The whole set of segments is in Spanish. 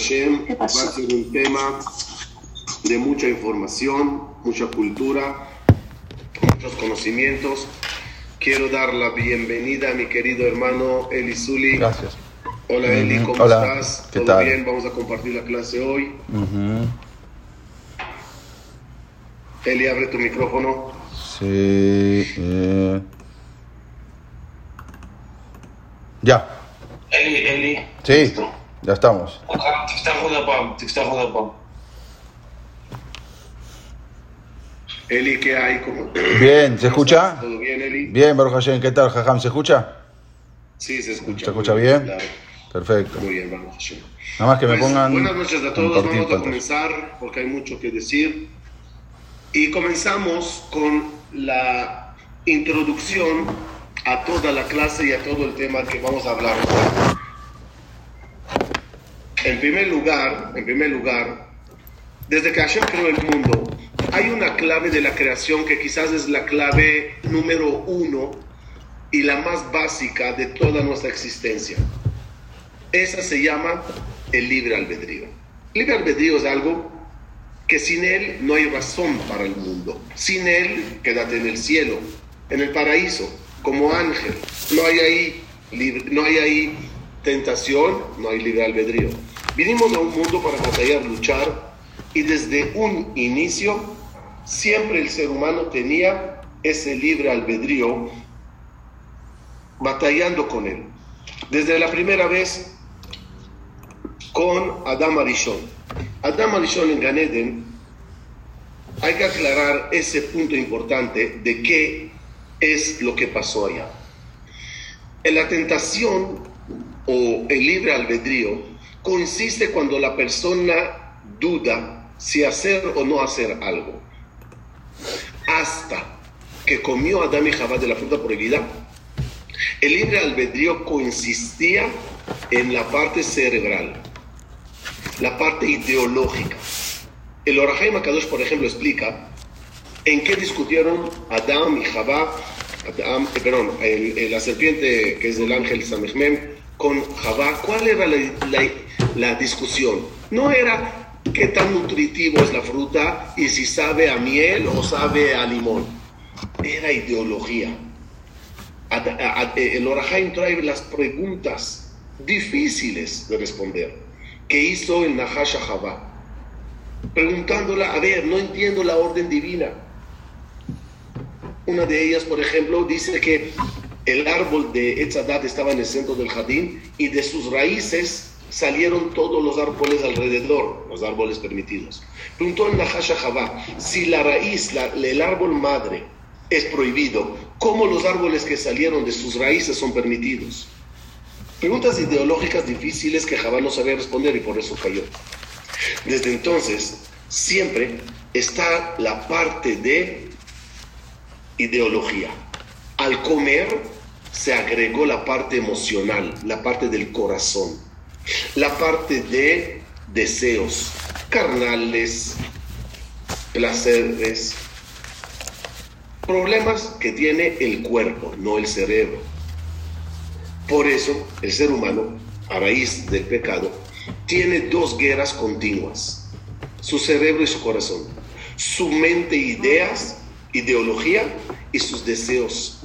Hashem, va a un tema de mucha información, mucha cultura, muchos conocimientos. Quiero dar la bienvenida a mi querido hermano Eli Zuli. Gracias. Hola Eli, ¿cómo estás? ¿Qué ¿Todo tal? bien? Vamos a compartir la clase hoy. Eli, abre tu micrófono. Sí. Eh. Ya. Eli, Eli. Sí. Ya estamos Eli, ¿qué hay? Bien, ¿se escucha? Bien, Eli? Baruch Hashem, ¿qué tal, Jajam? ¿Se escucha? Sí, se escucha. ¿Se escucha bien? Perfecto. Muy bien, Baruch Hashem. Nada más que me pues, pongan. Buenas noches a todos. Vamos a comenzar porque hay mucho que decir. Y comenzamos con la introducción a toda la clase y a todo el tema que vamos a hablar. En primer lugar, en primer lugar, desde que Hashem creó el mundo, hay una clave de la creación que quizás es la clave número uno y la más básica de toda nuestra existencia. Esa se llama el libre albedrío. Libre albedrío es algo que sin él no hay razón para el mundo. Sin él, quédate en el cielo, en el paraíso, como ángel. No hay ahí, no hay ahí tentación, no hay libre albedrío. Vinimos a un mundo para batallar, luchar, y desde un inicio, siempre el ser humano tenía ese libre albedrío batallando con él. Desde la primera vez con Adam Arishon. Adam Arishon en Ganeden, hay que aclarar ese punto importante de qué es lo que pasó allá. En la tentación o el libre albedrío consiste cuando la persona duda si hacer o no hacer algo. Hasta que comió Adam y Jabá de la fruta prohibida, el libre albedrío consistía en la parte cerebral, la parte ideológica. El Orahaim Akadosh, por ejemplo, explica en qué discutieron Adam y Jabá, eh, perdón, el- el- la serpiente que es del ángel Samechmem con Jabá. ¿Cuál era la, discusión? No era qué tan nutritivo es la fruta y si sabe a miel o sabe a limón. Era ideología. El Orahaim trae las preguntas difíciles de responder que hizo el Nahash a Jabá, preguntándola, a ver, no entiendo la orden divina. Una de ellas, por ejemplo, dice que el árbol de Etzadat estaba en el centro del jardín y de sus raíces salieron todos los árboles alrededor, los árboles permitidos. Preguntó el Nahash a Jabá, si la raíz, la- el árbol madre, es prohibido, ¿cómo los árboles que salieron de sus raíces son permitidos? Preguntas ideológicas difíciles que Jabá no sabía responder y por eso cayó. Desde entonces, siempre está la parte de ideología. Al comer se agregó la parte emocional, la parte del corazón, la parte de deseos carnales, placeres, problemas que tiene el cuerpo, no el cerebro. Por eso el ser humano, a raíz del pecado, tiene dos guerras continuas, su cerebro y su corazón, su mente, ideas, ideología y sus deseos.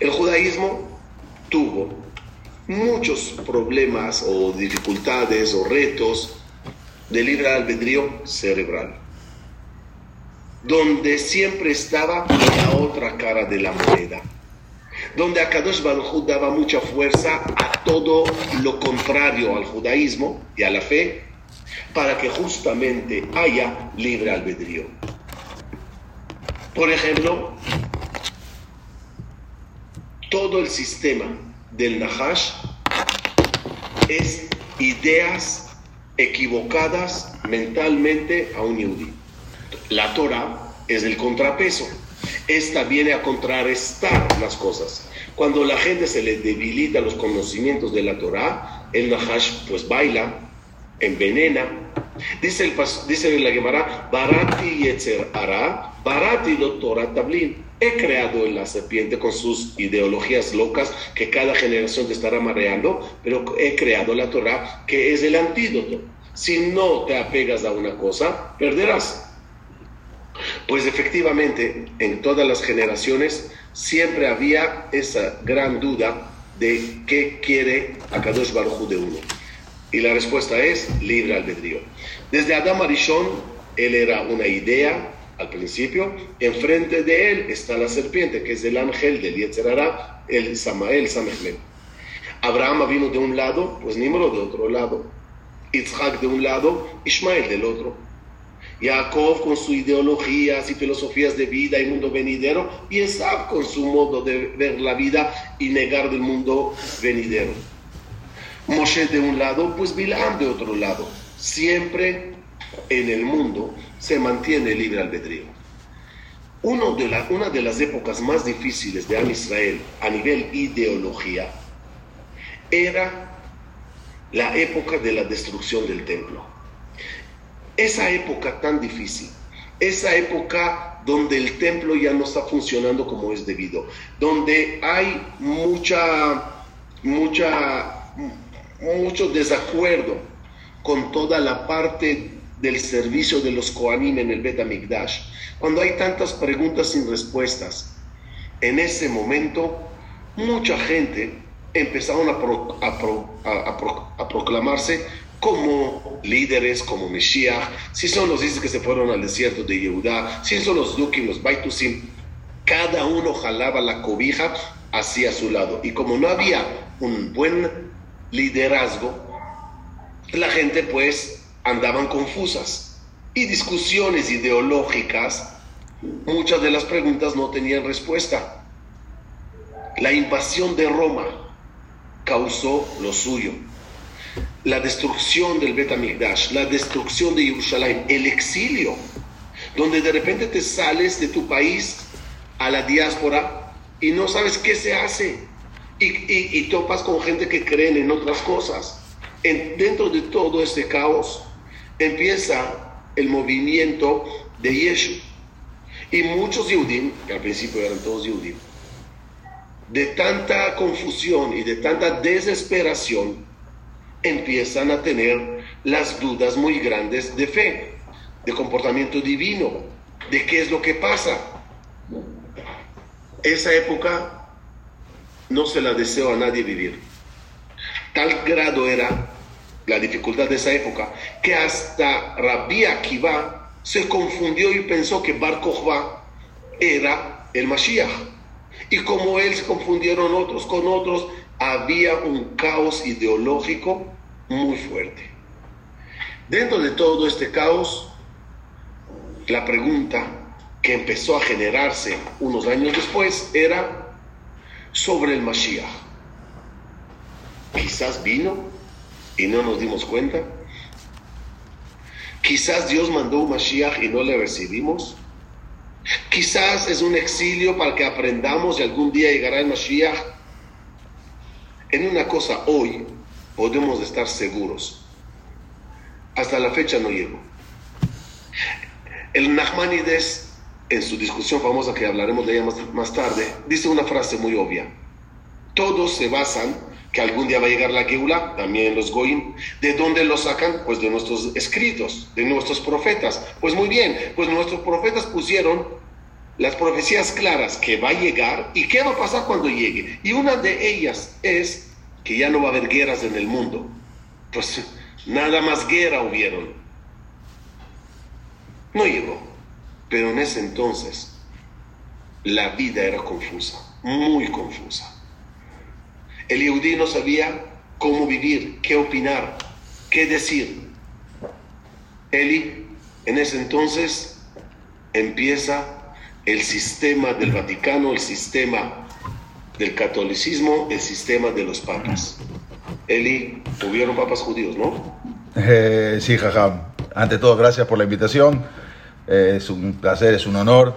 El judaísmo tuvo muchos problemas o dificultades o retos de libre albedrío cerebral, donde siempre estaba la otra cara de la moneda donde Akadosh Baruj daba mucha fuerza a todo lo contrario al judaísmo y a la fe, para que justamente haya libre albedrío. Por ejemplo, todo el sistema del Nahash es ideas equivocadas mentalmente a un yudí. La Torah es el contrapeso. Esta viene a contrarrestar las cosas. Cuando la gente se le debilita los conocimientos de la Torah, el Nahash pues baila, envenena. Dice, el, dice la Gemara, Barati Yetzer Ara, Barati lo Torah Tablin. He creado la serpiente con sus ideologías locas que cada generación te estará mareando, pero he creado la Torah que es el antídoto. Si no te apegas a una cosa, perderás. Pues efectivamente, en todas las generaciones siempre había esa gran duda de qué quiere Akadosh Baruj de uno. Y la respuesta es libre albedrío. Desde Adam Arishon, él era una idea al principio, enfrente de él está la serpiente, que es el ángel del Yetzerara, el Samael Samechlem. Abraham vino de un lado, pues Nimrod de otro lado. Isaac de un lado, Ismael del otro. Jacob con sus ideologías y filosofías de vida y mundo venidero, y Esab con su modo de ver la vida y negar del mundo venidero. Moshe de un lado, pues Bilam de otro lado. Siempre en el mundo se mantiene libre albedrío. Uno de la, una de las épocas más difíciles de Am Israel a nivel ideología era la época de la destrucción del templo. Esa época tan difícil, esa época donde el templo ya no está funcionando como es debido, donde hay mucha, mucha, mucho desacuerdo con toda la parte del servicio de los Koanim en el Bet Amigdash, cuando hay tantas preguntas sin respuestas, en ese momento mucha gente empezaron a, proclamarse como líderes, como Mesías, si son los dices que se fueron al desierto de Yehudá, si son los Dukim, los Baitusim, cada uno jalaba la cobija hacia su lado. Y como no había un buen liderazgo, la gente pues andaban confusas y discusiones ideológicas, muchas de las preguntas no tenían respuesta. La invasión de Roma causó lo suyo. La destrucción del Betamigdash, la destrucción de Jerusalén, el exilio, donde de repente te sales de tu país a la diáspora y no sabes qué se hace. Y, topas con gente que creen en otras cosas. En, dentro de todo este caos empieza el movimiento de Yeshu. Y muchos Yehudim, que al principio eran todos Yehudim, de tanta confusión y de tanta desesperación, empiezan a tener las dudas muy grandes de fe, de comportamiento divino, de qué es lo que pasa. Esa época no se la deseo a nadie vivir. Tal grado era la dificultad de esa época que hasta Rabbi Akiva se confundió y pensó que Bar Kokhba era el Mashiach y como él se confundieron otros con otros, había un caos ideológico muy fuerte. Dentro de todo este caos, la pregunta que empezó a generarse unos años después era sobre el Mashiach. Quizás vino y no nos dimos cuenta. Quizás Dios mandó un Mashiach y no le recibimos. Quizás es un exilio para que aprendamos y algún día llegará el Mashiach. En una cosa hoy podemos estar seguros. Hasta la fecha no llegó. El Nachmanides, en su discusión famosa que hablaremos de ella más, más tarde, dice una frase muy obvia. Todos se basan que algún día va a llegar la Geula, también los Goim. ¿De dónde lo sacan? Pues de nuestros escritos, de nuestros profetas. Pues muy bien, pues nuestros profetas pusieron las profecías claras que va a llegar y qué va a pasar cuando llegue. Y una de ellas es que ya no va a haber guerras en el mundo. Pues nada más guerra hubieron. No llegó. Pero en ese entonces la vida era confusa, muy confusa. El Yehudí no sabía cómo vivir, qué opinar, qué decir. Eli, en ese entonces, empieza el sistema del Vaticano, el sistema del catolicismo, el sistema de los papas. Eli, tuvieron papas judíos, ¿no? Eh, sí, jaja. Ante todo, gracias por la invitación. Eh, es un placer, es un honor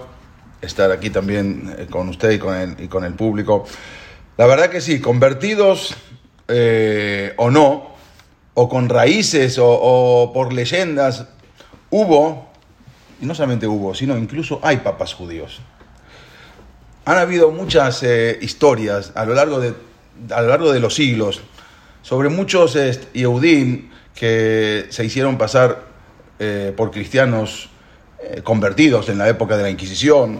estar aquí también eh, con usted y con el público. La verdad que sí, convertidos eh, o no, o con raíces o, por leyendas, hubo, y no solamente hubo, sino incluso hay papas judíos. Han habido muchas eh, historias a lo, largo de, a de los siglos sobre muchos Yehudim que se hicieron pasar eh, por cristianos convertidos en la época de la Inquisición,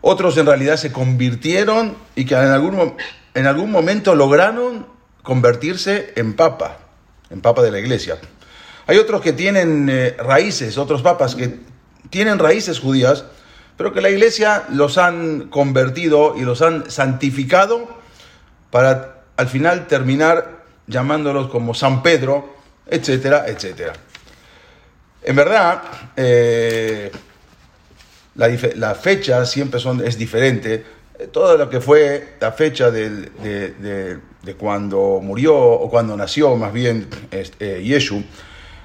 otros en realidad se convirtieron y que en algún, en algún momento lograron convertirse en papa, en papa de la iglesia. Hay otros que tienen eh, raíces, otros papas que tienen raíces judías, pero que la iglesia los han convertido y los han santificado para al final terminar llamándolos como San Pedro, etcétera, etcétera. En verdad, eh, la, fecha siempre son, es diferente. Todo lo que fue la fecha de, de, de, cuando murió o cuando nació, más bien, este, Yeshu,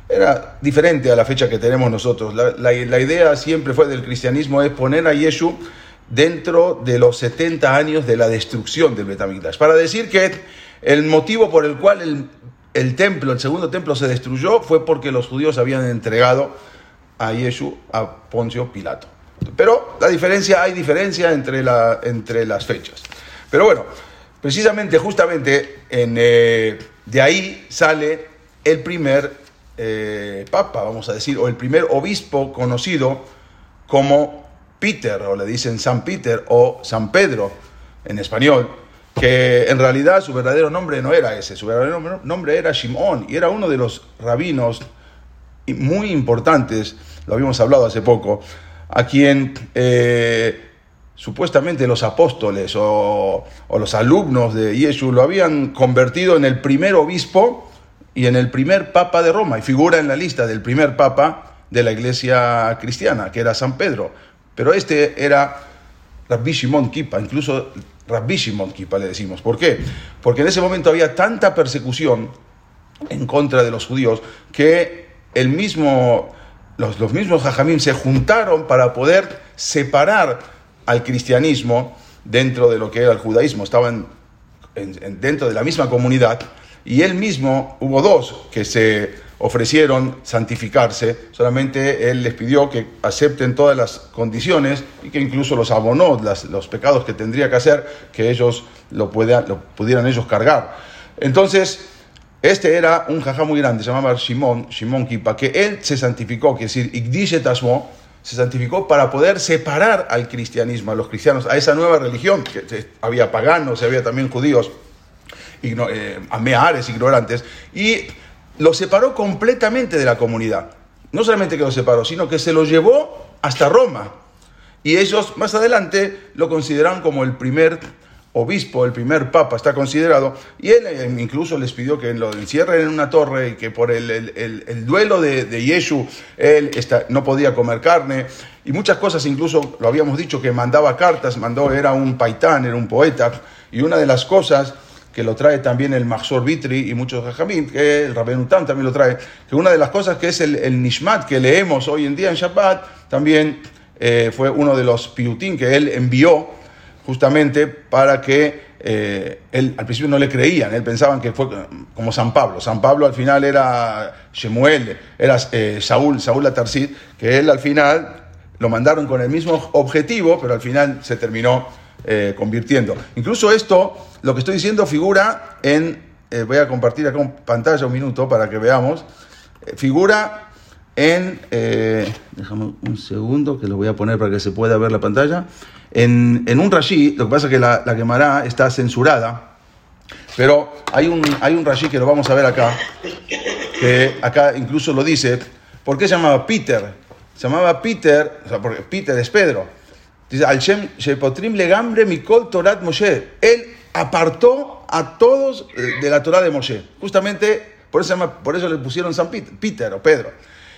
era diferente a la fecha que tenemos nosotros. La, la, la, idea siempre fue del cristianismo es poner a Yeshu dentro de los 70 años de la destrucción del Betamigdash. Para decir que el motivo por el cual el, el, templo, el segundo templo se destruyó fue porque los judíos habían entregado a Yeshu a Poncio Pilato. Pero la diferencia, hay diferencia entre, la, entre las fechas. Pero bueno, precisamente, justamente, en, eh, de ahí sale el primer eh, papa, vamos a decir, o el primer obispo conocido como Peter, o le dicen San Peter o San Pedro en español, que en realidad su verdadero nombre no era ese, su verdadero nombre era Shimón y era uno de los rabinos muy importantes, lo habíamos hablado hace poco, a quien eh, supuestamente los apóstoles o, los alumnos de Yeshua lo habían convertido en el primer obispo y en el primer papa de Roma, y figura en la lista del primer papa de la iglesia cristiana, que era San Pedro. Pero este era Rabbi Shimon incluso Rabbi Shimon le decimos. ¿Por qué? Porque en ese momento había tanta persecución en contra de los judíos que el mismo, los, los mismos jajamín se juntaron para poder separar al cristianismo dentro de lo que era el judaísmo. Estaban en, en, dentro de la misma comunidad y él mismo, hubo dos que se ofrecieron santificarse, solamente él les pidió que acepten todas las condiciones y que incluso los abonó las, los pecados que tendría que hacer, que ellos lo, lo pudieran ellos cargar. Entonces, este era un jajá muy grande, se llamaba Shimon, Shimon Kipa, que él se santificó, que es decir, Igdishe Tasmo, se santificó para poder separar al cristianismo, a los cristianos, a esa nueva religión, que había paganos, había también judíos, igno, eh, ameares, ignorantes, y lo separó completamente de la comunidad. No solamente que lo separó, sino que se lo llevó hasta Roma. Y ellos más adelante lo consideraron como el primer obispo, el primer papa, está considerado, y él eh, incluso les pidió que lo encierren en una torre y que por el, el, el duelo de, de, Yeshu él está, no podía comer carne, y muchas cosas, incluso lo habíamos dicho, que mandaba cartas, mandó, era un paitán, era un poeta, y una de las cosas que lo trae también el Mahzor Vitri y muchos Jajamim, que el también lo trae, que una de las cosas que es el, el Nishmat que leemos hoy en día en Shabbat, también eh, fue uno de los piutín que él envió justamente para que eh, él al principio no le creían, él pensaban que fue como San Pablo. San Pablo al final era Shemuel, era eh, Saúl, Saúl Atarsid, que él al final lo mandaron con el mismo objetivo, pero al final se terminó eh, convirtiendo. Incluso esto, lo que estoy diciendo, figura en, voy a compartir acá en pantalla un minuto para que veamos, figura en, déjame un segundo que lo voy a poner para que se pueda ver la pantalla, en, un rashi, lo que pasa es que la, la está censurada, pero hay un, hay un rashi que lo vamos a ver acá, que acá incluso lo dice, ¿por qué se llamaba Peter? Se llamaba Peter, o sea, porque Peter es Pedro, Dice, al Shem Shepotrim legambre mikol Torat Moshe. Él apartó a todos de la Torah de Moshe. Justamente por eso, llama, por eso le pusieron San Peter, Peter o Pedro.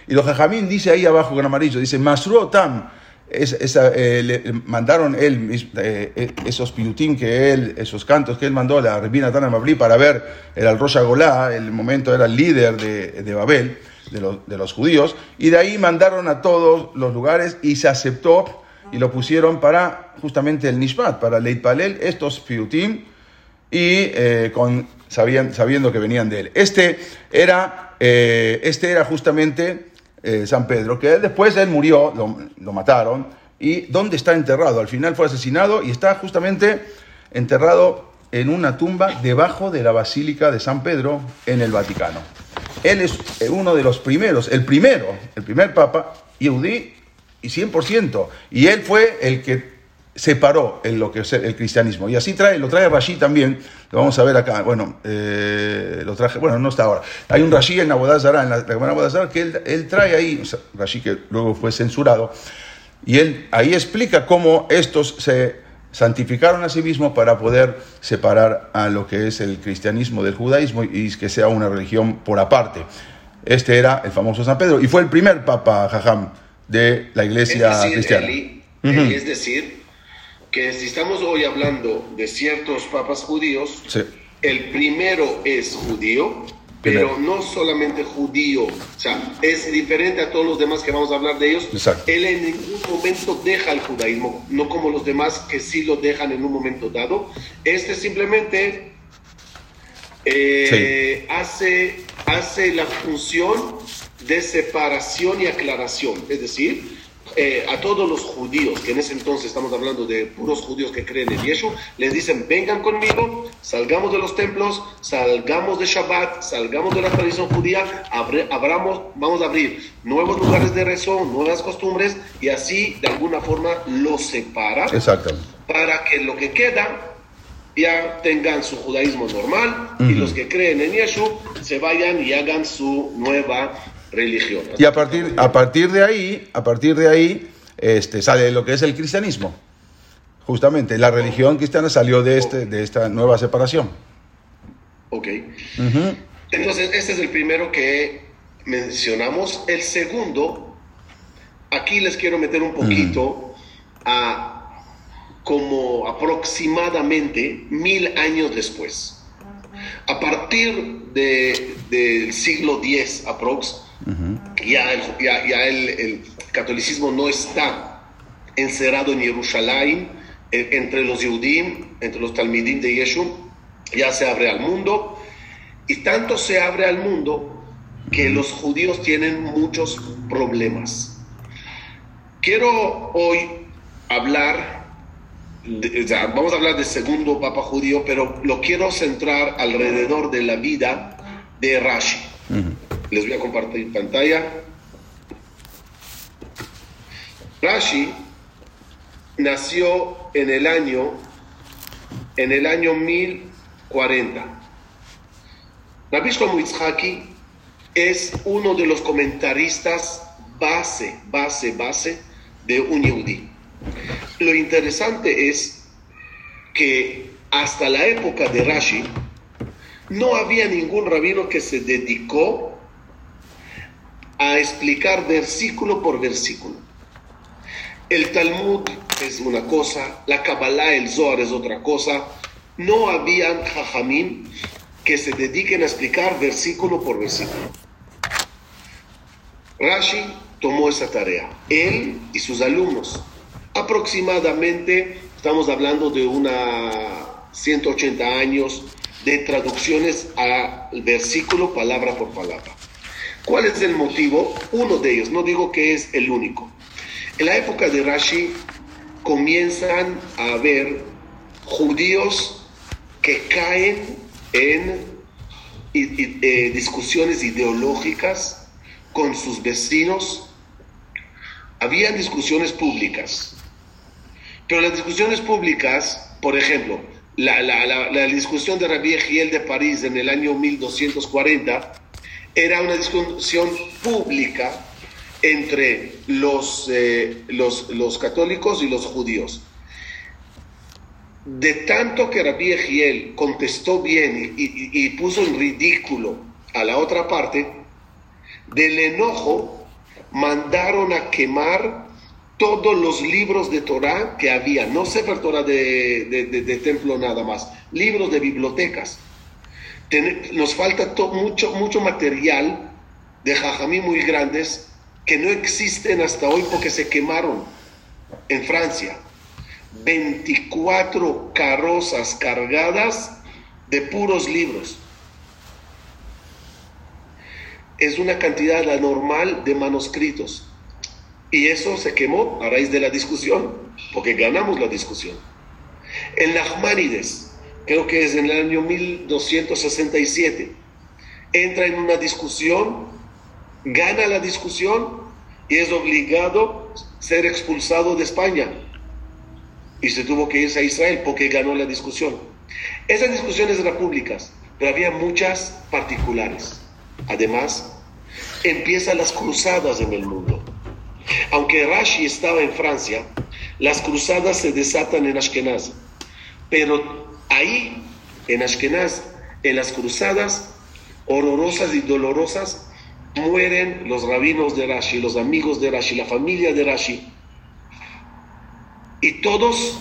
Y los Jajamín dice ahí abajo con amarillo, dice Masru Otam. Es, esa, eh, le mandaron él eh, esos pilutín que él, esos cantos que él mandó a la Rebina Tana Mabli para ver, el Rosh Golá, el momento era el líder de, de Babel, de los, de los judíos, y de ahí mandaron a todos los lugares y se aceptó y lo pusieron para justamente el Nishmat, para Leit Palel, estos Piutim, y eh, con, sabían, sabiendo que venían de él. Este era, eh, este era justamente eh, San Pedro, que después él murió, lo, mataron, y ¿dónde está enterrado? Al final fue asesinado y está justamente enterrado en una tumba debajo de la Basílica de San Pedro en el Vaticano. él es uno de los primeros, el primero, el primer papa, Yehudí, y 100%. Y él fue el que separó en lo que es el cristianismo. Y así trae, lo trae Rashi también, lo vamos a ver acá, bueno, eh, lo traje, bueno, no está ahora. Hay un Rashi en Nabodazara, en la, la que él, él, trae ahí, o sea, Rashi que luego fue censurado, y él ahí explica cómo estos se santificaron a sí mismos para poder separar a lo que es el cristianismo del judaísmo y que sea una religión por aparte. Este era el famoso San Pedro y fue el primer papa Jajam de la iglesia es decir, cristiana. Eli, Es decir, que si estamos hoy hablando de ciertos papas judíos, Sí. el primero es judío, pero no solamente judío, o sea, es diferente a todos los demás que vamos a hablar de ellos. Exacto. Él en ningún momento deja el judaísmo, no como los demás que sí lo dejan en un momento dado. Este simplemente eh, hace, hace la función de separación y aclaración, es decir, eh, a todos los judíos, que en ese entonces estamos hablando de puros judíos que creen en Yeshua, les dicen, vengan conmigo, salgamos de los templos, salgamos de Shabbat, salgamos de la tradición judía, abre- abramos, vamos a abrir nuevos lugares de rezo, nuevas costumbres, y así de alguna forma los separa Exactamente. para que lo que queda ya tengan su judaísmo normal y los que creen en Yeshua se vayan y hagan su nueva religión. Y a partir, a partir de ahí, a partir de ahí, este, sale lo que es el cristianismo. Justamente, la religión cristiana salió de, este, de esta nueva separación. Ok. Entonces, este es el primero que mencionamos. El segundo, aquí les quiero meter un poquito a como aproximadamente mil años después. A partir de- del siglo X aprox, ya, el, ya, ya el, el catolicismo no está encerrado en Jerusalén, eh, entre los Yehudim, entre los Talmidim de Yeshua, ya se abre al mundo, y tanto se abre al mundo que los judíos tienen muchos problemas. Quiero hoy hablar, de- sea, vamos a hablar del segundo papa judío, pero lo quiero centrar alrededor de la vida de Rashi. Les voy a compartir pantalla. Rashi nació en el año en el año 1040. Rabbi Shlomo es uno de los comentaristas base, base, base de un Yehudi. Lo interesante es que hasta la época de Rashi no había ningún rabino que se dedicó a explicar versículo por versículo. El Talmud es una cosa, la Kabbalah, el Zohar es otra cosa. No habían jajamim que se dediquen a explicar versículo por versículo. Rashi tomó esa tarea, él y sus alumnos. Aproximadamente, estamos hablando de una 180 años de traducciones al versículo palabra por palabra. ¿Cuál es el motivo? Uno de ellos, no digo que es el único. En la época de Rashi comienzan a haber judíos que caen en eh, discusiones ideológicas con sus vecinos. Habían discusiones públicas, pero las discusiones públicas, por ejemplo, la, la- la- la discusión de Rabbi Egiel de París en el año 1240 era una discusión pública entre los, eh, los, los católicos y los judíos. De tanto que Rabbi Egiel contestó bien y, y- puso en ridículo a la otra parte, del enojo mandaron a quemar todos los libros de Torah que había, no Sefer Torah de- de- de templo nada más, libros de bibliotecas. Nos falta mucho, mucho material de jajamí muy grandes que no existen hasta hoy porque se quemaron en Francia. 24 carrozas cargadas de puros libros. Es una cantidad anormal de manuscritos. Y eso se quemó a raíz de la discusión, porque ganamos la discusión. En Nachmanides, creo que es en el año 1267, entra en una discusión, gana la discusión y es obligado a ser expulsado de España. Y se tuvo que irse a Israel porque ganó la discusión. Esas discusiones eran públicas, pero había muchas particulares. Además, empiezan las cruzadas en el mundo. Aunque Rashi estaba en Francia, las cruzadas se desatan en Ashkenaz. Pero ahí, en Ashkenaz, en las cruzadas horrorosas y dolorosas, mueren los rabinos de Rashi, los amigos de Rashi, la familia de Rashi. Y todos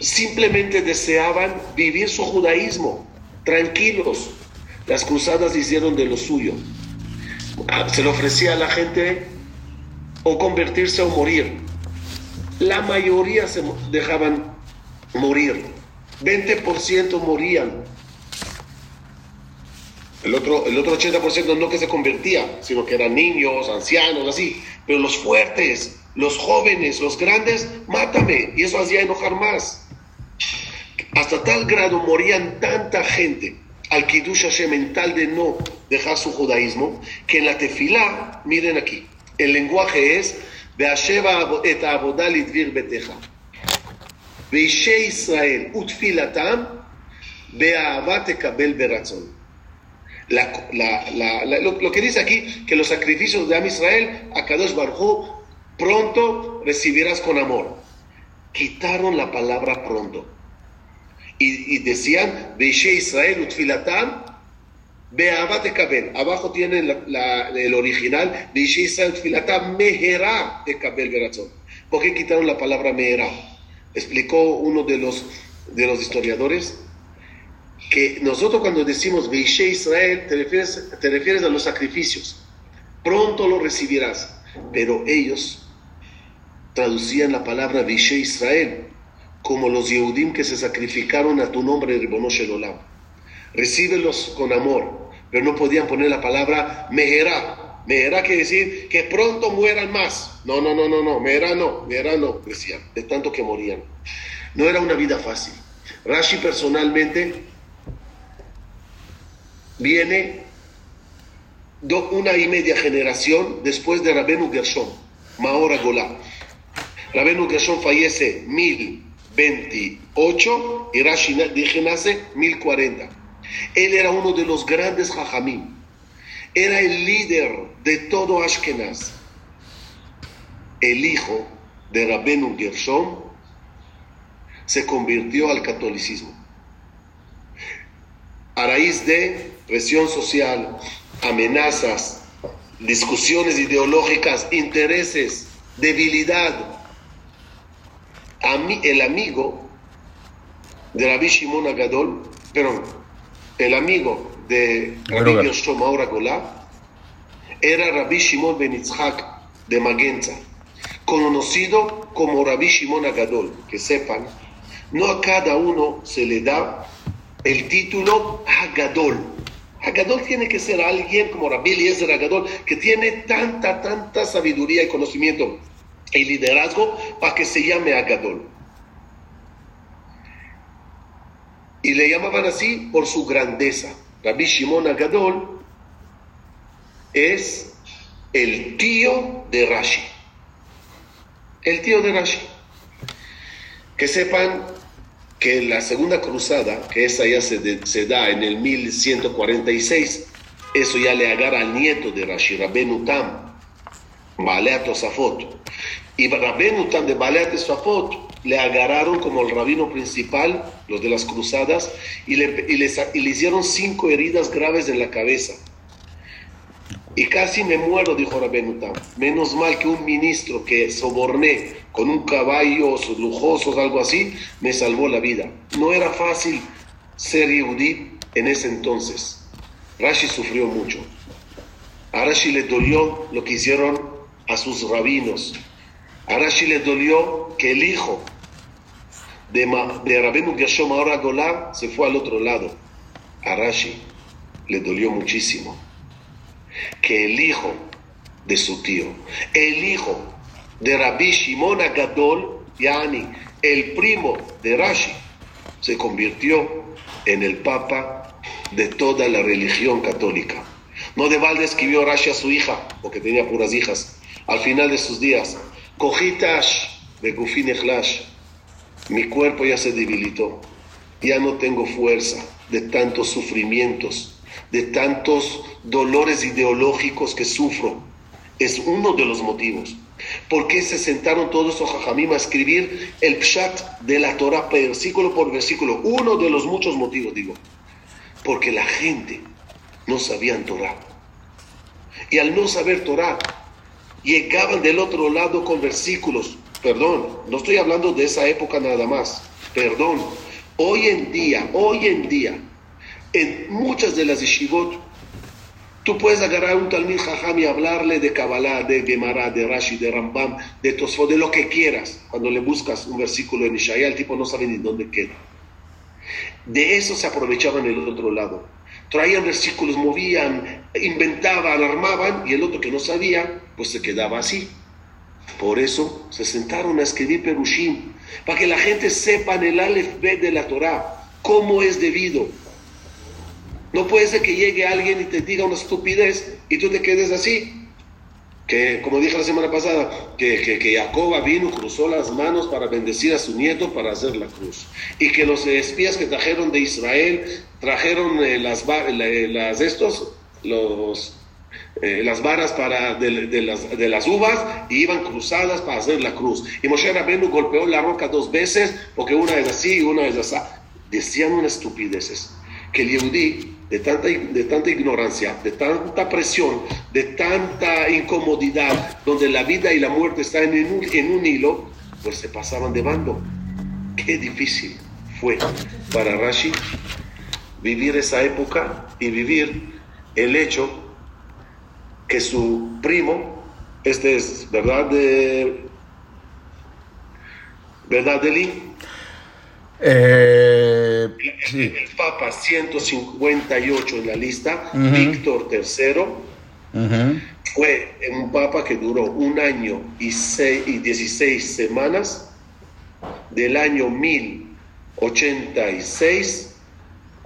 simplemente deseaban vivir su judaísmo, tranquilos. Las cruzadas hicieron de lo suyo. Ah, se le ofrecía a la gente o convertirse o morir. La mayoría se dejaban morir. 20% morían. El otro, el otro 80% no que se convertía, sino que eran niños, ancianos, así. Pero los fuertes, los jóvenes, los grandes, mátame. Y eso hacía enojar más. Hasta tal grado morían tanta gente al Kiddush Hashem mental de no dejar su judaísmo, que en la tefilá, miren aquí, el lenguaje es Beasheva et abodal idvir beteja. Beishe Israel utfilatam beahavat tekabel beratzon. La, la, la, lo, lo, que dice aquí, que los sacrificios de Am Israel, a Kadosh Baruj pronto recibirás con amor. Quitaron la palabra pronto. Y, y decían, Beishe Israel utfilatam Beabat Kabel. Abajo tienen el original. Mehera de Kabel Beratzon. ¿Por qué quitaron la palabra Mehera? Explicó uno de los, de los historiadores que nosotros cuando decimos Beishe Israel te refieres, te refieres a los sacrificios. Pronto lo recibirás. Pero ellos traducían la palabra Beishe Israel como los Yehudim que se sacrificaron a tu nombre, Ribono Shelolam recíbelos con amor, pero no podían poner la palabra meherá. Meherá quiere decir que pronto mueran más. No, no, no, no, no, meherá no, meherá no, decían, de tanto que morían. No era una vida fácil. Rashi personalmente viene una y media generación después de Rabenu Gershon, Maora Golá. Rabenu Gershon fallece 1028 y Rashi dije nace 1040. Él era uno de los grandes jajamim. Era el líder de todo Ashkenaz. El hijo de Rabenu Gershom se convirtió al catolicismo. A raíz de presión social, amenazas, discusiones ideológicas, intereses, debilidad, el amigo de Rabbi Shimon Agadol, perdón, el amigo de Rabbi Gershom Aura Golá era Rabbi Shimon Ben Yitzhak de Magenza, conocido como Rabbi Shimon Agadol. Que sepan, no a cada uno se le da el título Agadol. Agadol tiene que ser alguien como Rabbi Eliezer Agadol, que tiene tanta, tanta sabiduría y conocimiento y liderazgo para que se llame Agadol. y le llamaban así por su grandeza. Rabbi Shimon Agadol es el tío de Rashi. El tío de Rashi. Que sepan que la segunda cruzada, que esa ya se, da en el 1146, eso ya le agarra al nieto de Rashi, Rabenu Tam, Balea Tosafot. Y Rabenu Tam de Balea Tosafot le agarraron como el rabino principal, los de las cruzadas, y le, y le hicieron cinco heridas graves en la cabeza. Y casi me muero, dijo Rabenutam. Menos mal que un ministro que soborné con un caballo lujosos, algo así, me salvó la vida. No era fácil ser yudí en ese entonces. Rashi sufrió mucho. A Rashi le dolió lo que hicieron a sus rabinos. A Rashi le dolió que el hijo de, de Rabenu Gershom ahora Golá se fue al otro lado. A Rashi le dolió muchísimo que el hijo de su tío, el hijo de Rabbi Shimon Agadol, Yani, el primo de Rashi, se convirtió en el Papa de toda la religión católica. No de balde escribió Rashi a su hija, porque tenía puras hijas, al final de sus días, Cojitash de Gufin mi cuerpo ya se debilitó, ya no tengo fuerza de tantos sufrimientos, de tantos dolores ideológicos que sufro. Es uno de los motivos. ¿Por qué se sentaron todos esos jajamim a escribir el pshat de la Torah versículo por versículo? Uno de los muchos motivos, digo. Porque la gente no sabían Torah. Y al no saber Torah, llegaban del otro lado con versículos. Perdón, no estoy hablando de esa época nada más. Perdón. Hoy en día, hoy en día, en muchas de las yeshivot, tú puedes agarrar un Talmud Jajam y hablarle de Kabbalah, de Gemara, de Rashi, de Rambam, de Tosfot, de lo que quieras. Cuando le buscas un versículo en Ishaya, el tipo no sabe ni dónde queda. De eso se aprovechaban el otro lado. Traían versículos, movían, inventaban, armaban, y el otro que no sabía, pues se quedaba así. Por eso se sentaron a escribir Perushim, para que la gente sepa en el Aleph B de la Torah cómo es debido. No puede ser que llegue alguien y te diga una estupidez y tú te quedes así. Que, como dije la semana pasada, que, que, que Jacoba vino, cruzó las manos para bendecir a su nieto para hacer la cruz. Y que los espías que trajeron de Israel trajeron eh, las, eh, las, estos, los, eh, las varas para, de, las, de, las, uvas y iban cruzadas para hacer la cruz. Y Moshe Rabenu golpeó la roca dos veces porque una es así y una es así. Decían unas estupideces que el Yehudí, de tanta, de tanta ignorancia, de tanta presión, de tanta incomodidad, donde la vida y la muerte están en un, en un hilo, pues se pasaban de bando. Qué difícil fue para Rashi vivir esa época y vivir el hecho que su primo, este es verdad de verdad de Lee, eh, sí. el Papa 158 en la lista, uh -huh. Víctor III, uh -huh. fue un Papa que duró un año y, seis, y 16 semanas, del año 1086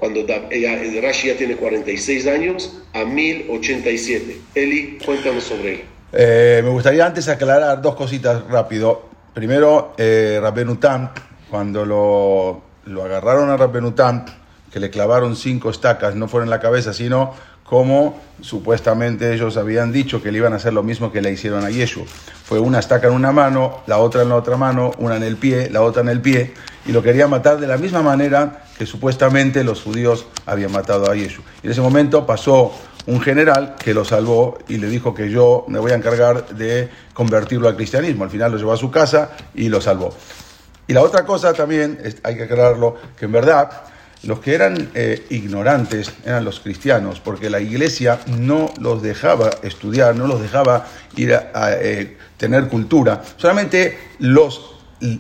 cuando ella, Rashi ya tiene 46 años, a 1087. Eli, cuéntanos sobre él. Eh, me gustaría antes aclarar dos cositas rápido. Primero, eh, Rabenu Tam, cuando lo, lo agarraron a Rabenu Tam, que le clavaron cinco estacas, no fueron en la cabeza, sino como supuestamente ellos habían dicho que le iban a hacer lo mismo que le hicieron a Yeshua. Fue una estaca en una mano, la otra en la otra mano, una en el pie, la otra en el pie, y lo querían matar de la misma manera que supuestamente los judíos habían matado a Yeshua. Y en ese momento pasó un general que lo salvó y le dijo que yo me voy a encargar de convertirlo al cristianismo. Al final lo llevó a su casa y lo salvó. Y la otra cosa también, hay que aclararlo, que en verdad los que eran eh, ignorantes eran los cristianos, porque la iglesia no los dejaba estudiar, no los dejaba ir a, eh, tener cultura. Solamente los,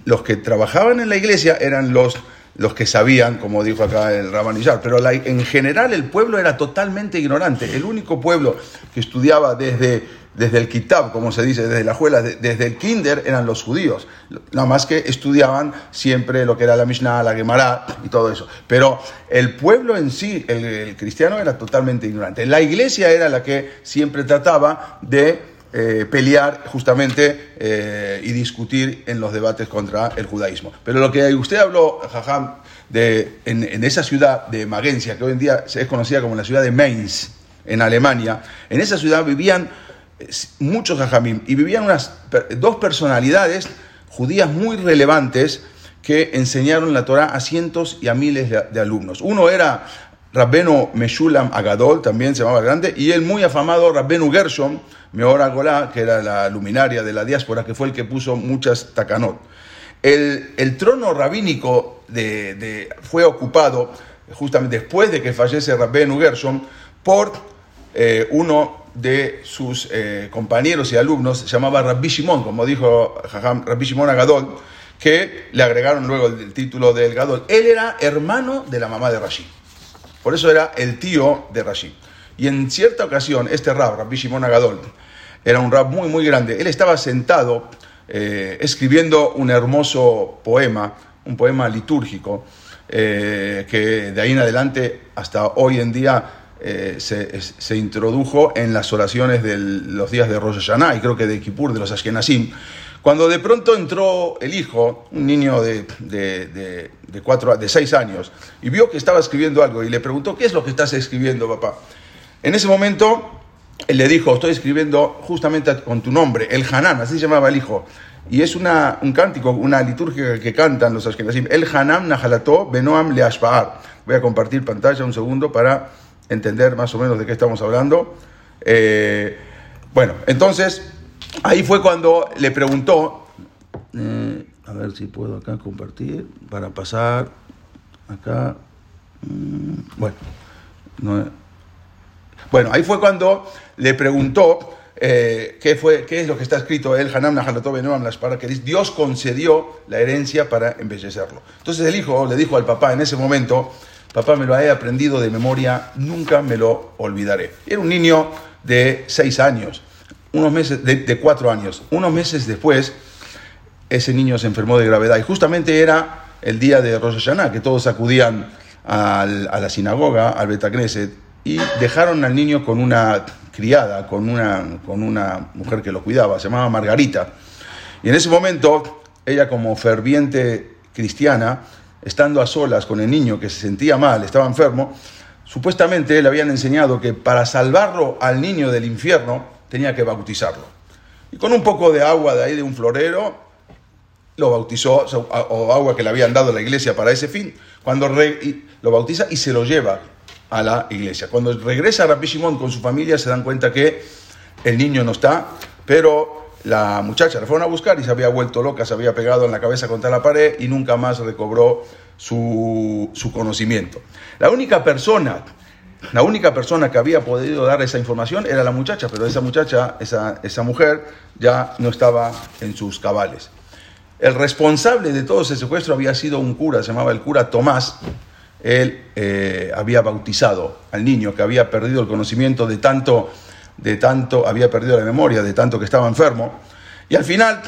los que trabajaban en la iglesia eran los, los que sabían, como dijo acá el Rabanillar, pero en general el pueblo era totalmente ignorante. El único pueblo que estudiaba desde desde el Kitab, como se dice, desde la escuela, desde el Kinder, eran los judíos. Nada más que estudiaban siempre lo que era la Mishnah, la Gemara y todo eso. Pero el pueblo en sí, el, el cristiano, era totalmente ignorante. La iglesia era la que siempre trataba de eh, pelear justamente eh, y discutir en los debates contra el judaísmo. Pero lo que usted habló, Jajam, de, en, en esa ciudad de Magencia, que hoy en día es conocida como la ciudad de Mainz, en Alemania, en esa ciudad vivían muchos jajamim y vivían unas dos personalidades judías muy relevantes que enseñaron la Torah a cientos y a miles de, alumnos. Uno era Rabbeno Meshulam Agadol, también se llamaba grande, y el muy afamado Rabbenu Gershom Meor Agolá, que era la luminaria de la diáspora, que fue el que puso muchas takanot. El, el trono rabínico de, fue ocupado justamente después de que fallece Rabbenu Gershom por eh, uno de sus eh, compañeros y alumnos, se llamaba Rabbi Shimon, como dijo Rabbi Shimon Agadol, que le agregaron luego el título del Gadol. Él era hermano de la mamá de Rashi. Por eso era el tío de Rashi. Y en cierta ocasión, este rab, Rabbi Shimon Agadol, era un rab muy, muy grande. Él estaba sentado eh, escribiendo un hermoso poema, un poema litúrgico, eh, que de ahí en adelante hasta hoy en día eh, se, introdujo en las oraciones de los días de Rosh Hashanah y creo que de Kippur, de los Ashkenazim. Cuando de pronto entró el hijo, un niño de, de, cuatro, de seis años, y vio que estaba escribiendo algo y le preguntó, ¿qué es lo que estás escribiendo, papá? En ese momento, él le dijo, estoy escribiendo justamente con tu nombre, el Hanan, así se llamaba el hijo. Y es una, un cántico, una liturgia que cantan los ashkenazim. El Hanam Nahalato Benoam Leashpaar. Voy a compartir pantalla un segundo para entender más o menos de qué estamos hablando. Eh, bueno, entonces, ahí fue cuando le preguntó, eh, a ver si puedo acá compartir, para pasar acá. Mm, bueno, no, bueno, ahí fue cuando le preguntó eh, ¿qué, fue, ¿qué es lo que está escrito? El Hanam para que Dios concedió la herencia para embellecerlo. Entonces el hijo le dijo al papá en ese momento, papá me lo he aprendido de memoria, nunca me lo olvidaré. Era un niño de seis años, unos meses, de, cuatro años. Unos meses después, ese niño se enfermó de gravedad y justamente era el día de Rosh Hashanah, que todos acudían a la sinagoga, al Betacneset, y dejaron al niño con una criada, con una, con una mujer que lo cuidaba, se llamaba Margarita. Y en ese momento, ella como ferviente cristiana, estando a solas con el niño que se sentía mal, estaba enfermo, supuestamente le habían enseñado que para salvarlo al niño del infierno tenía que bautizarlo. Y con un poco de agua de ahí de un florero, lo bautizó, o agua que le habían dado a la iglesia para ese fin, cuando lo bautiza y se lo lleva a la iglesia. Cuando regresa Rabbi Shimon con su familia se dan cuenta que el niño no está, pero la muchacha la fueron a buscar y se había vuelto loca, se había pegado en la cabeza contra la pared y nunca más recobró su, su conocimiento. La única persona, la única persona que había podido dar esa información era la muchacha, pero esa muchacha, esa, esa mujer ya no estaba en sus cabales. El responsable de todo ese secuestro había sido un cura, se llamaba el cura Tomás, él eh, había bautizado al niño que había perdido el conocimiento de tanto, de tanto, había perdido la memoria de tanto que estaba enfermo, y al final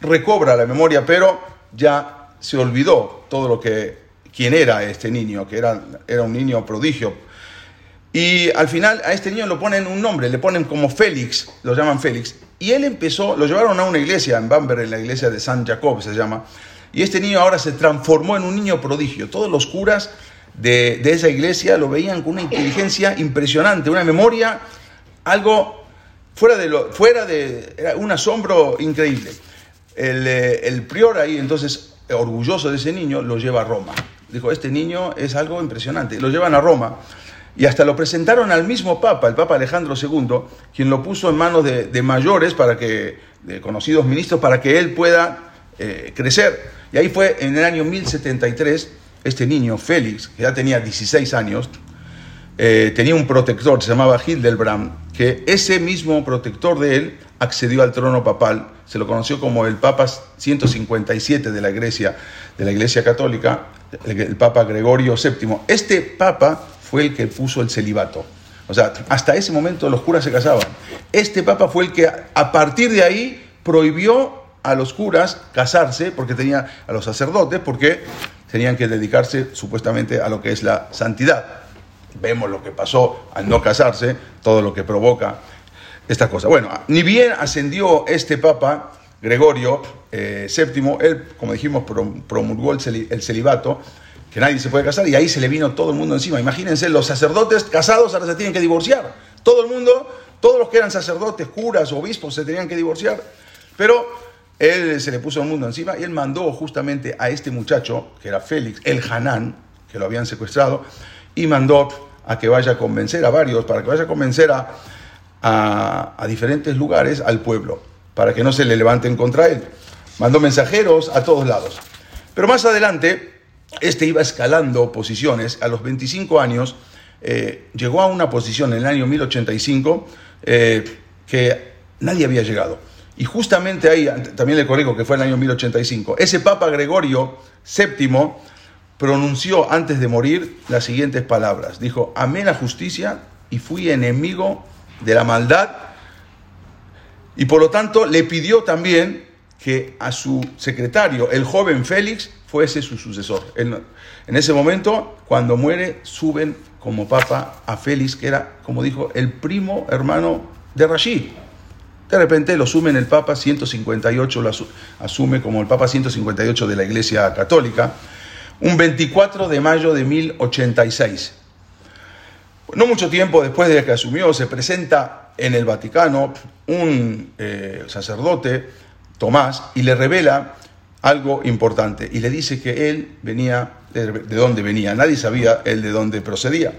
recobra la memoria, pero ya se olvidó todo lo que, quién era este niño, que era, era un niño prodigio. Y al final a este niño lo ponen un nombre, le ponen como Félix, lo llaman Félix, y él empezó, lo llevaron a una iglesia en Bamberg, en la iglesia de San Jacob se llama, y este niño ahora se transformó en un niño prodigio. Todos los curas de, esa iglesia lo veían con una inteligencia impresionante, una memoria, algo fuera de lo, fuera de, era un asombro increíble. El, eh, el prior ahí, entonces, orgulloso de ese niño, lo lleva a Roma. Dijo, este niño es algo impresionante. Lo llevan a Roma y hasta lo presentaron al mismo Papa, el Papa Alejandro II, quien lo puso en manos de, de mayores, para que, de conocidos ministros, para que él pueda eh, crecer. Y ahí fue en el año 1073 este niño, Félix, que ya tenía 16 años, eh, tenía un protector, se llamaba Hildebrand, que ese mismo protector de él accedió al trono papal, se lo conoció como el Papa 157 de la Iglesia, de la Iglesia Católica, el Papa Gregorio VII. Este Papa fue el que puso el celibato. O sea, hasta ese momento los curas se casaban. Este Papa fue el que a partir de ahí prohibió a los curas casarse, porque tenía a los sacerdotes, porque tenían que dedicarse supuestamente a lo que es la santidad. Vemos lo que pasó al no casarse, todo lo que provoca esta cosa. Bueno, ni bien ascendió este Papa, Gregorio eh, VII, él, como dijimos, promulgó el celibato, que nadie se puede casar, y ahí se le vino todo el mundo encima. Imagínense, los sacerdotes casados ahora se tienen que divorciar. Todo el mundo, todos los que eran sacerdotes, curas, obispos, se tenían que divorciar. Pero él se le puso el mundo encima y él mandó justamente a este muchacho, que era Félix, el Hanán, que lo habían secuestrado, y mandó a que vaya a convencer a varios, para que vaya a convencer a, a, diferentes lugares al pueblo, para que no se le levanten contra él. Mandó mensajeros a todos lados. Pero más adelante, este iba escalando posiciones. A los 25 años, eh, llegó a una posición en el año 1085 eh, que nadie había llegado. Y justamente ahí, también le corrijo que fue en el año 1085, ese Papa Gregorio VII pronunció antes de morir las siguientes palabras. Dijo, amé la justicia y fui enemigo de la maldad. Y por lo tanto le pidió también que a su secretario, el joven Félix, fuese su sucesor. En ese momento, cuando muere, suben como papa a Félix, que era, como dijo, el primo hermano de Rashid. De repente lo sumen el Papa 158, lo asume como el Papa 158 de la Iglesia Católica, un 24 de mayo de 1086. No mucho tiempo después de que asumió, se presenta en el Vaticano un eh, sacerdote, Tomás, y le revela algo importante. Y le dice que él venía, de, de dónde venía. Nadie sabía él de dónde procedía.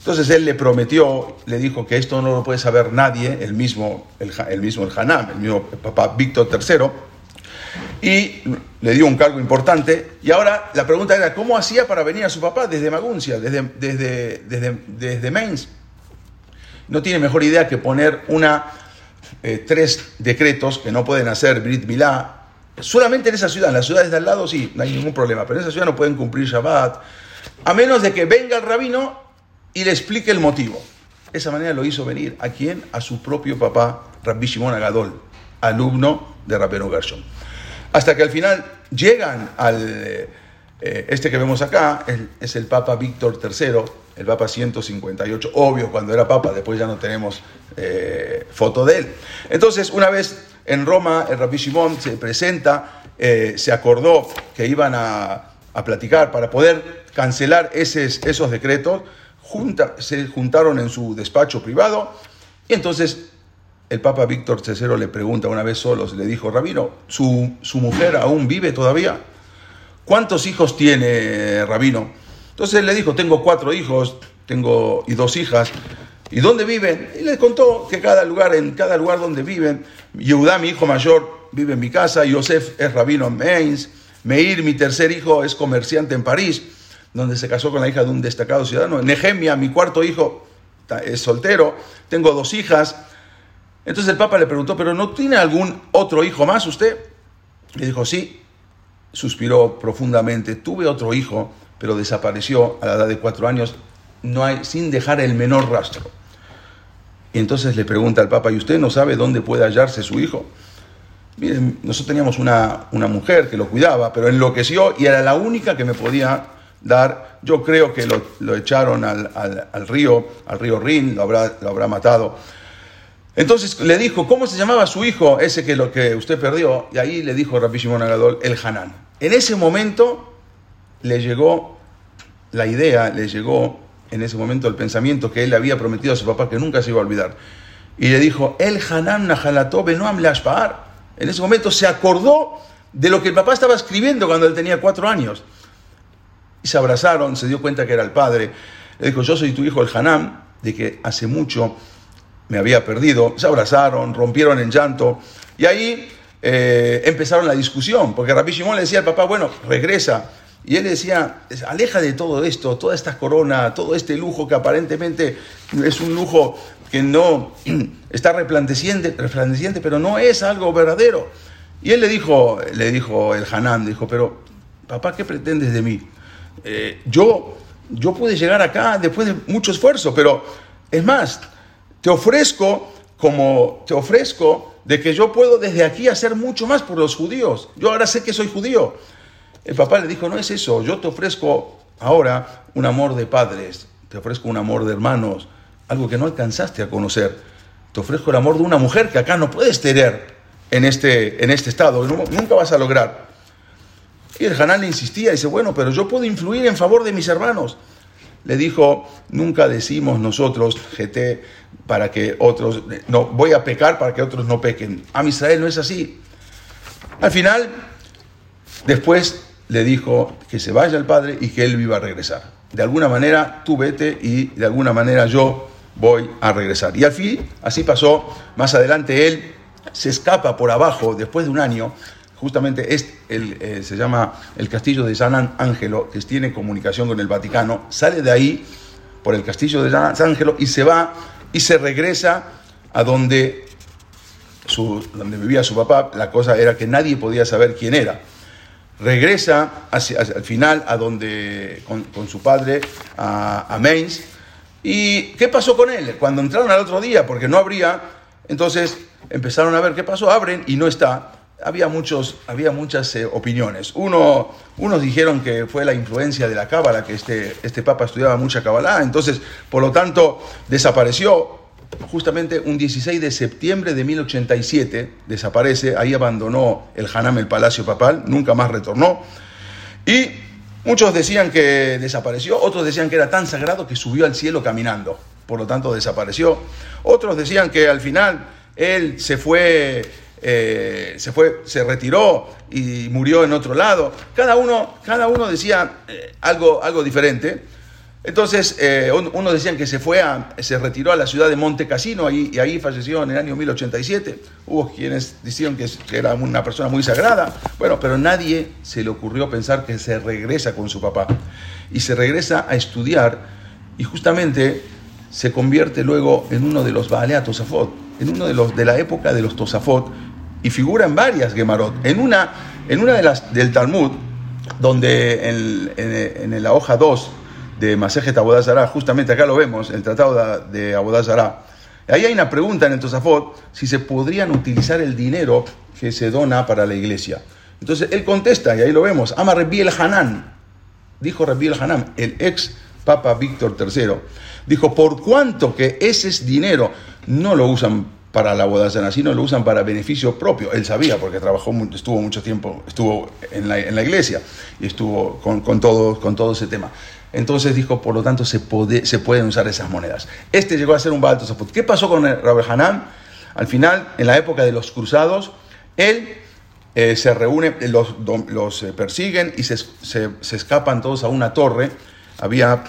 Entonces él le prometió, le dijo que esto no lo puede saber nadie, el mismo el, el mismo el Hanam, el mismo papá Víctor III, y le dio un cargo importante. Y ahora la pregunta era, ¿cómo hacía para venir a su papá desde Maguncia, desde, desde, desde, desde Mainz? No tiene mejor idea que poner una, eh, tres decretos que no pueden hacer Brit Milá. Solamente en esa ciudad, en las ciudades de al lado sí, no hay ningún problema, pero en esa ciudad no pueden cumplir Shabbat, a menos de que venga el rabino y le explique el motivo. Esa manera lo hizo venir a quién? A su propio papá, Rabbi Shimon Agadol, alumno de Rabbeinu Gershon. Hasta que al final llegan al, eh, este que vemos acá, es el Papa Víctor III, el Papa 158, obvio, cuando era Papa, después ya no tenemos eh, foto de él. Entonces, una vez en Roma, el Rabbi Shimon se presenta, eh, se acordó que iban a, a, platicar para poder cancelar esos, decretos, se juntaron en su despacho privado y entonces el Papa Víctor III le pregunta una vez solos, le dijo, Rabino, ¿su, ¿su, mujer aún vive todavía? ¿Cuántos hijos tiene Rabino? Entonces él le dijo, tengo cuatro hijos tengo, y dos hijas. ¿Y dónde viven? Y le contó que cada lugar, en cada lugar donde viven, Yehudá, mi hijo mayor, vive en mi casa, Yosef es rabino en Mainz, Meir, mi tercer hijo, es comerciante en París, donde se casó con la hija de un destacado ciudadano. Nehemia, mi cuarto hijo, es soltero, tengo dos hijas. Entonces el Papa le preguntó, ¿pero no tiene algún otro hijo más usted? Le dijo, sí. Suspiró profundamente, tuve otro hijo, pero desapareció a la edad de cuatro años, no hay, sin dejar el menor rastro. Y entonces le pregunta al Papa, ¿y usted no sabe dónde puede hallarse su hijo? Miren, nosotros teníamos una, una mujer que lo cuidaba, pero enloqueció y era la única que me podía dar. Yo creo que lo, lo echaron al, al, al, río, al río Rin, lo habrá, lo habrá matado. Entonces le dijo, ¿cómo se llamaba su hijo, ese que lo que usted perdió? Y ahí le dijo Rabbi Shimon Agadol, el Hanán. En ese momento le llegó la idea, le llegó en ese momento el pensamiento que él había prometido a su papá que nunca se iba a olvidar. Y le dijo, el Hanán Nahalató Benoam Lashpahar. En ese momento se acordó de lo que el papá estaba escribiendo cuando él tenía cuatro años. Y se abrazaron, se dio cuenta que era el padre. Le dijo, yo soy tu hijo el Hanán, de que hace mucho me había perdido. Se abrazaron, rompieron en llanto. Y ahí eh, empezaron la discusión, porque Rabbi Shimon le decía al papá, bueno, regresa. Y él decía, aleja de todo esto, toda esta corona, todo este lujo que aparentemente es un lujo que no está resplandeciente, pero no es algo verdadero. Y él le dijo, le dijo el Hanán, dijo, pero papá, ¿qué pretendes de mí? Eh, yo, yo pude llegar acá después de mucho esfuerzo, pero es más, te ofrezco como te ofrezco de que yo puedo desde aquí hacer mucho más por los judíos. Yo ahora sé que soy judío. El papá le dijo, no es eso, yo te ofrezco ahora un amor de padres, te ofrezco un amor de hermanos, algo que no alcanzaste a conocer. Te ofrezco el amor de una mujer que acá no puedes tener en este, en este estado, nunca vas a lograr. Y el Hanán le insistía, dice, bueno, pero yo puedo influir en favor de mis hermanos. Le dijo, nunca decimos nosotros, GT, para que otros, no, voy a pecar para que otros no pequen. A Israel no es así. Al final, después le dijo que se vaya el padre y que él iba a regresar. De alguna manera tú vete y de alguna manera yo voy a regresar. Y al fin, así pasó. Más adelante él se escapa por abajo después de un año. Justamente es el, eh, se llama el castillo de San Ángelo, que tiene comunicación con el Vaticano. Sale de ahí por el castillo de San Ángelo y se va y se regresa a donde, su, donde vivía su papá. La cosa era que nadie podía saber quién era regresa el final a donde, con, con su padre, a, a, Mainz. ¿Y qué pasó con él? Cuando entraron al otro día, porque no habría, entonces empezaron a ver qué pasó, abren y no está. Había, muchos, había muchas eh, opiniones. Uno, unos dijeron que fue la influencia de la cábala, que este, este papa estudiaba mucha cábala, entonces, por lo tanto, desapareció. Justamente un 16 de septiembre de 1087 desaparece, ahí abandonó el Hanam, el palacio papal, nunca más retornó. Y muchos decían que desapareció, otros decían que era tan sagrado que subió al cielo caminando, por lo tanto desapareció. Otros decían que al final él se fue eh, se fue, se retiró y murió en otro lado. Cada uno, cada uno decía eh, algo, algo diferente. Entonces, eh, unos decían que se fue a, se retiró a la ciudad de Monte Cassino y ahí falleció en el año 1087. Hubo quienes decían que era una persona muy sagrada. Bueno, pero nadie se le ocurrió pensar que se regresa con su papá. Y se regresa a estudiar y justamente se convierte luego en uno de los Baalea Tosafot, en uno de los de la época de los Tosafot, y figura en varias Gemarot. En una, en una de las del Talmud, donde en, en, la hoja 2 de Masejet Abodazara, justamente acá lo vemos, el tratado de Abodazara, ahí hay una pregunta en el Tosafot si se podrían utilizar el dinero que se dona para la iglesia. Entonces él contesta, y ahí lo vemos, ama Rebbi el Hanan, dijo Rebbi el Hanan, el ex Papa Víctor III, dijo, por cuanto que ese es dinero no lo usan para la boda sino lo usan para beneficio propio. Él sabía porque trabajó, estuvo mucho tiempo, estuvo en la, iglesia y estuvo con, con, todo, con todo ese tema. Entonces dijo, por lo tanto, se, puede, pueden usar esas monedas. Este llegó a ser un Baal Tosafot. ¿Qué pasó con Rabel Hanan? Al final, en la época de los cruzados, él eh, se reúne, los, eh, persiguen y se, escapan todos a una torre. Había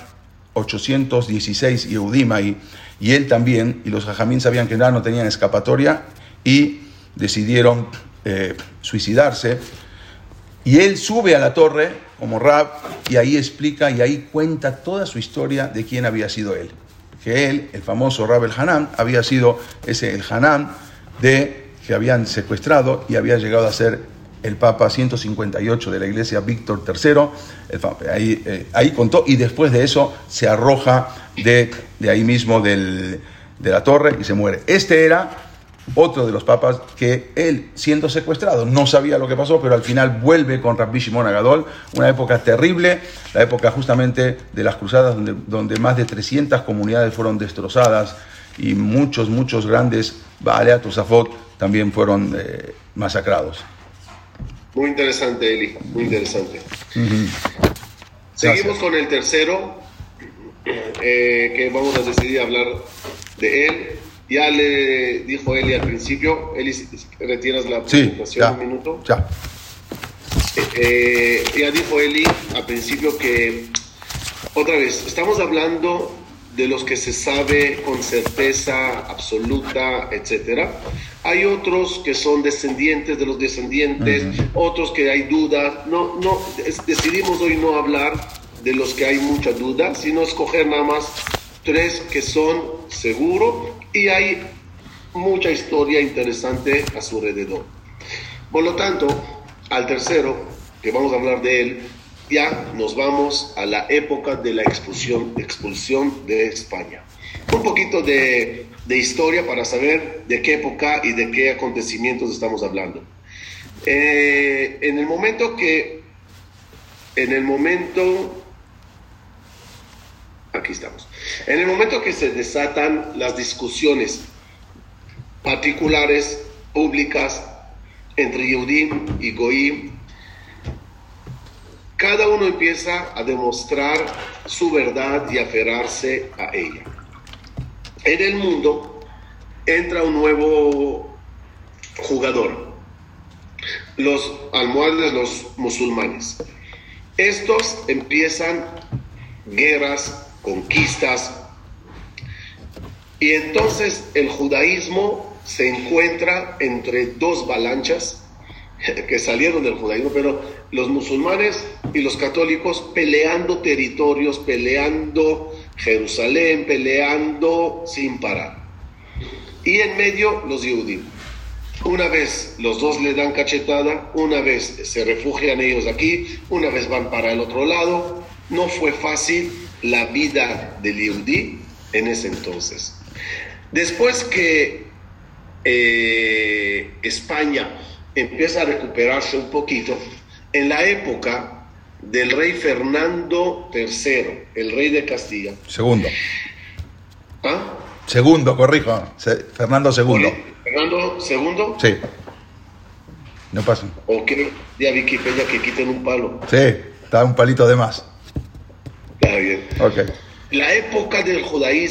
816 Yehudim ahí y él también, y los jajamín sabían que no tenían escapatoria y decidieron eh, suicidarse. Y él sube a la torre como Rab y ahí explica y ahí cuenta toda su historia de quién había sido él. Que él, el famoso Rab el Hanan, había sido ese el Hanan de que habían secuestrado y había llegado a ser el Papa 158 de la Iglesia Víctor III, ahí, eh, ahí, contó, y después de eso se arroja de, de ahí mismo del, de la torre y se muere. Este era otro de los papas que él, siendo secuestrado, no sabía lo que pasó, pero al final vuelve con Rabbi Shimon Agadol, una época terrible, la época justamente de las cruzadas, donde, donde más de 300 comunidades fueron destrozadas y muchos, muchos grandes Baalea Tosafot también fueron eh, masacrados. Muy interesante, Eli, muy interesante. Seguimos con el tercero, eh, que vamos a decidir hablar de él. Ya le dijo Eli al principio, Eli, retiras la presentación un minuto. Ya. Eh, ya dijo Eli al principio que, otra vez, estamos hablando de los que se sabe con certeza absoluta, etcétera. Hay otros que son descendientes de los descendientes, otros que hay dudas. No, no, decidimos hoy no hablar de los que hay mucha duda, sino escoger nada más tres que son seguros y hay mucha historia interesante a su alrededor. Por lo tanto, al tercero, que vamos a hablar de él, ya nos vamos a la época de la expulsión, expulsión de España. Un poquito de, de, historia para saber de qué época y de qué acontecimientos estamos hablando. Eh, en el momento que, en el momento, aquí estamos, en el momento que se desatan las discusiones particulares, públicas, entre Yehudim y Goim, cada uno empieza a demostrar su verdad y aferrarse a ella. En el mundo entra un nuevo jugador, los almohades, los musulmanes. Estos empiezan guerras, conquistas, y entonces el judaísmo se encuentra entre dos balanchas que salieron del judaísmo, pero los musulmanes y los católicos peleando territorios, peleando Jerusalén, peleando sin parar. Y en medio los judíos. Una vez los dos le dan cachetada, una vez se refugian ellos aquí, una vez van para el otro lado. No fue fácil la vida del yudí en ese entonces. Después que eh, España empieza a recuperarse un poquito en la época del rey Fernando III, el rey de Castilla. Segundo. ¿Ah? Segundo, corrijo. Se- Fernando segundo. Fernando II, Sí. No pasa. o que de Wikipedia que quiten un palo. Sí, está un palito de más. Está bien. Ok. La época del judaísmo